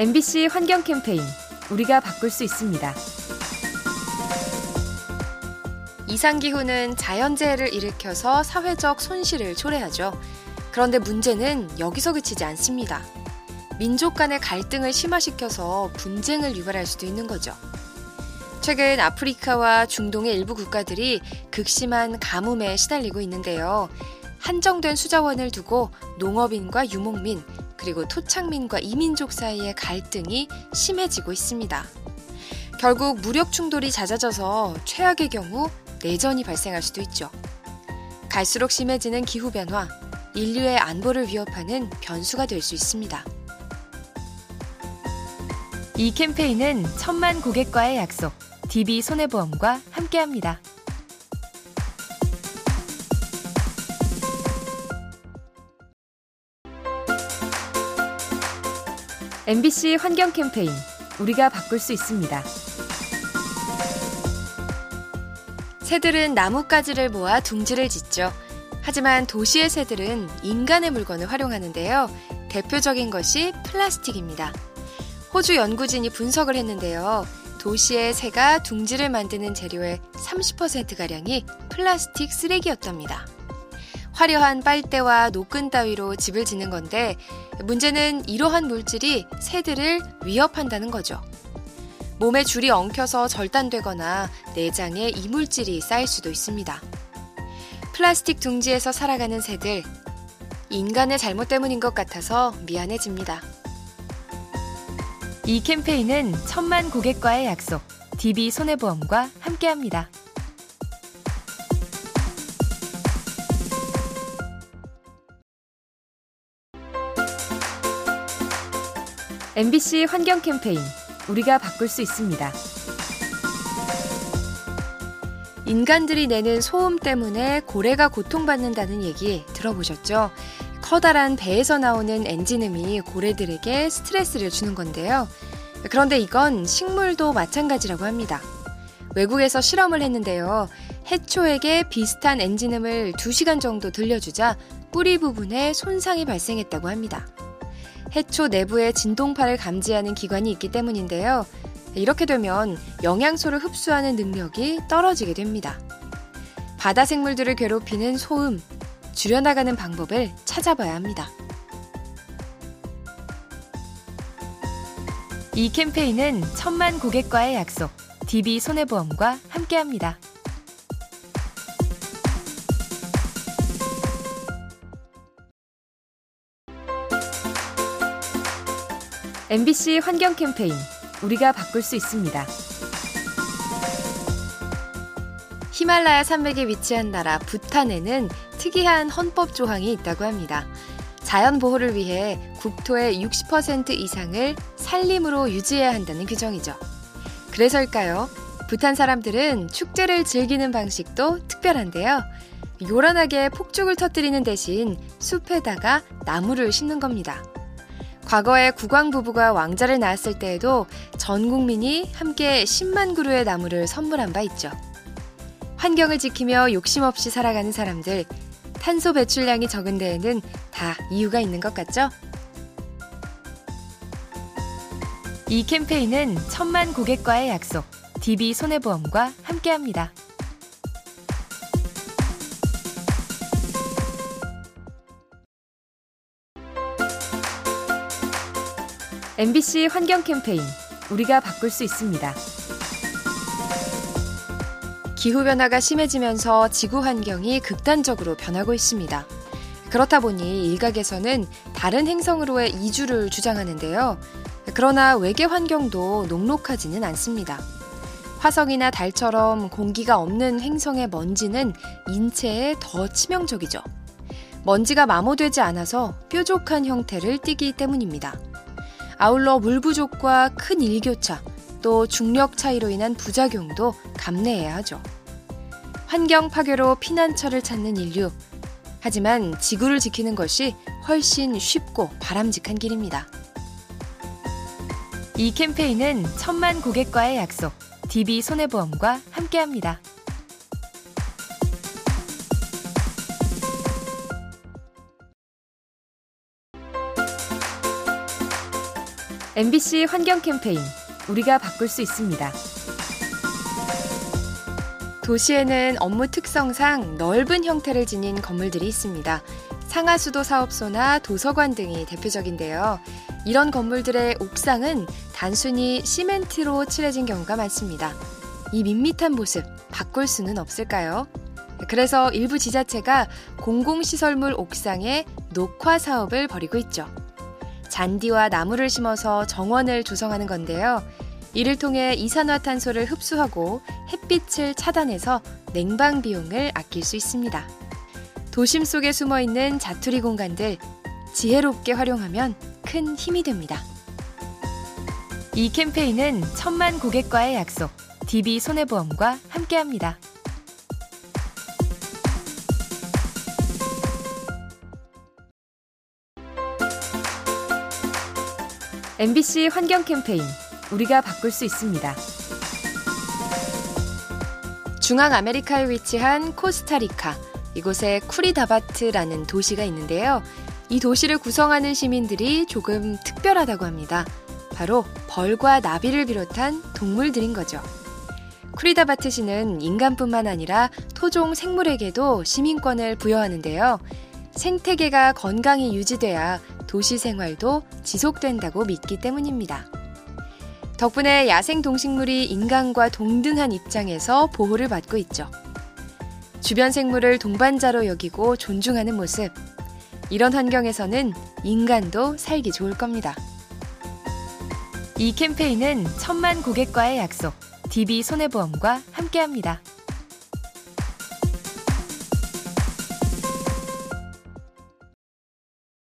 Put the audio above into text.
MBC 환경 캠페인 우리가 바꿀 수 있습니다. 이상기후는 자연재해를 일으켜서 사회적 손실을 초래하죠. 그런데 문제는 여기서 그치지 않습니다. 민족 간의 갈등을 심화시켜서 분쟁을 유발할 수도 있는 거죠. 최근 아프리카와 중동의 일부 국가들이 극심한 가뭄에 시달리고 있는데요. 한정된 수자원을 두고 농업인과 유목민, 그리고 토착민과 이민족 사이의 갈등이 심해지고 있습니다. 결국 무력 충돌이 잦아져서 최악의 경우 내전이 발생할 수도 있죠. 갈수록 심해지는 기후변화, 인류의 안보를 위협하는 변수가 될 수 있습니다. 이 캠페인은 천만 고객과의 약속, DB 손해보험과 함께합니다. MBC 환경 캠페인 우리가 바꿀 수 있습니다. 새들은 나뭇가지를 모아 둥지를 짓죠. 하지만 도시의 새들은 인간의 물건을 활용하는데요. 대표적인 것이 플라스틱입니다. 호주 연구진이 분석을 했는데요. 도시의 새가 둥지를 만드는 재료의 30%가량이 플라스틱 쓰레기였답니다. 화려한 빨대와 노끈 따위로 집을 짓는 건데 문제는 이러한 물질이 새들을 위협한다는 거죠. 몸에 줄이 엉켜서 절단되거나 내장에 이물질이 쌓일 수도 있습니다. 플라스틱 둥지에서 살아가는 새들, 인간의 잘못 때문인 것 같아서 미안해집니다. 이 캠페인은 천만 고객과의 약속, DB 손해보험과 함께합니다. MBC 환경 캠페인 우리가 바꿀 수 있습니다. 인간들이 내는 소음 때문에 고래가 고통받는다는 얘기 들어보셨죠? 커다란 배에서 나오는 엔진음이 고래들에게 스트레스를 주는 건데요. 그런데 이건 식물도 마찬가지라고 합니다. 외국에서 실험을 했는데요. 해초에게 비슷한 엔진음을 2시간 정도 들려주자 뿌리 부분에 손상이 발생했다고 합니다. 해초 내부에 진동파를 감지하는 기관이 있기 때문인데요. 이렇게 되면 영양소를 흡수하는 능력이 떨어지게 됩니다. 바다 생물들을 괴롭히는 소음, 줄여나가는 방법을 찾아봐야 합니다. 이 캠페인은 천만 고객과의 약속, DB 손해보험과 함께합니다. MBC 환경 캠페인 우리가 바꿀 수 있습니다. 히말라야 산맥에 위치한 나라 부탄에는 특이한 헌법 조항이 있다고 합니다. 자연 보호를 위해 국토의 60% 이상을 산림으로 유지해야 한다는 규정이죠. 그래서일까요? 부탄 사람들은 축제를 즐기는 방식도 특별한데요. 요란하게 폭죽을 터뜨리는 대신 숲에다가 나무를 심는 겁니다. 과거에 국왕 부부가 왕자를 낳았을 때에도 전 국민이 함께 10만 그루의 나무를 선물한 바 있죠. 환경을 지키며 욕심 없이 살아가는 사람들, 탄소 배출량이 적은 데에는 다 이유가 있는 것 같죠? 이 캠페인은 천만 고객과의 약속, DB 손해보험과 함께합니다. MBC 환경 캠페인 우리가 바꿀 수 있습니다. 기후변화가 심해지면서 지구 환경이 극단적으로 변하고 있습니다. 그렇다 보니 일각에서는 다른 행성으로의 이주를 주장하는데요. 그러나 외계 환경도 녹록하지는 않습니다. 화성이나 달처럼 공기가 없는 행성의 먼지는 인체에 더 치명적이죠. 먼지가 마모되지 않아서 뾰족한 형태를 띠기 때문입니다. 아울러 물 부족과 큰 일교차, 또 중력 차이로 인한 부작용도 감내해야 하죠. 환경 파괴로 피난처를 찾는 인류. 하지만 지구를 지키는 것이 훨씬 쉽고 바람직한 길입니다. 이 캠페인은 천만 고객과의 약속, DB 손해보험과 함께합니다. MBC 환경 캠페인 우리가 바꿀 수 있습니다. 도시에는 업무 특성상 넓은 형태를 지닌 건물들이 있습니다. 상하수도 사업소나 도서관 등이 대표적인데요. 이런 건물들의 옥상은 단순히 시멘트로 칠해진 경우가 많습니다. 이 밋밋한 모습 바꿀 수는 없을까요? 그래서 일부 지자체가 공공시설물 옥상에 녹화 사업을 벌이고 있죠. 잔디와 나무를 심어서 정원을 조성하는 건데요. 이를 통해 이산화탄소를 흡수하고 햇빛을 차단해서 냉방 비용을 아낄 수 있습니다. 도심 속에 숨어 있는 자투리 공간들 지혜롭게 활용하면 큰 힘이 됩니다. 이 캠페인은 천만 고객과의 약속, DB 손해보험과 함께합니다. MBC 환경 캠페인 우리가 바꿀 수 있습니다. 중앙 아메리카에 위치한 코스타리카. 이곳에 쿠리다바트라는 도시가 있는데요. 이 도시를 구성하는 시민들이 조금 특별하다고 합니다. 바로 벌과 나비를 비롯한 동물들인 거죠. 쿠리다바트 시는 인간뿐만 아니라 토종 생물에게도 시민권을 부여하는데요. 생태계가 건강히 유지돼야 도시 생활도 지속된다고 믿기 때문입니다. 덕분에 야생 동식물이 인간과 동등한 입장에서 보호를 받고 있죠. 주변 생물을 동반자로 여기고 존중하는 모습. 이런 환경에서는 인간도 살기 좋을 겁니다. 이 캠페인은 천만 고객과의 약속, DB 손해보험과 함께합니다.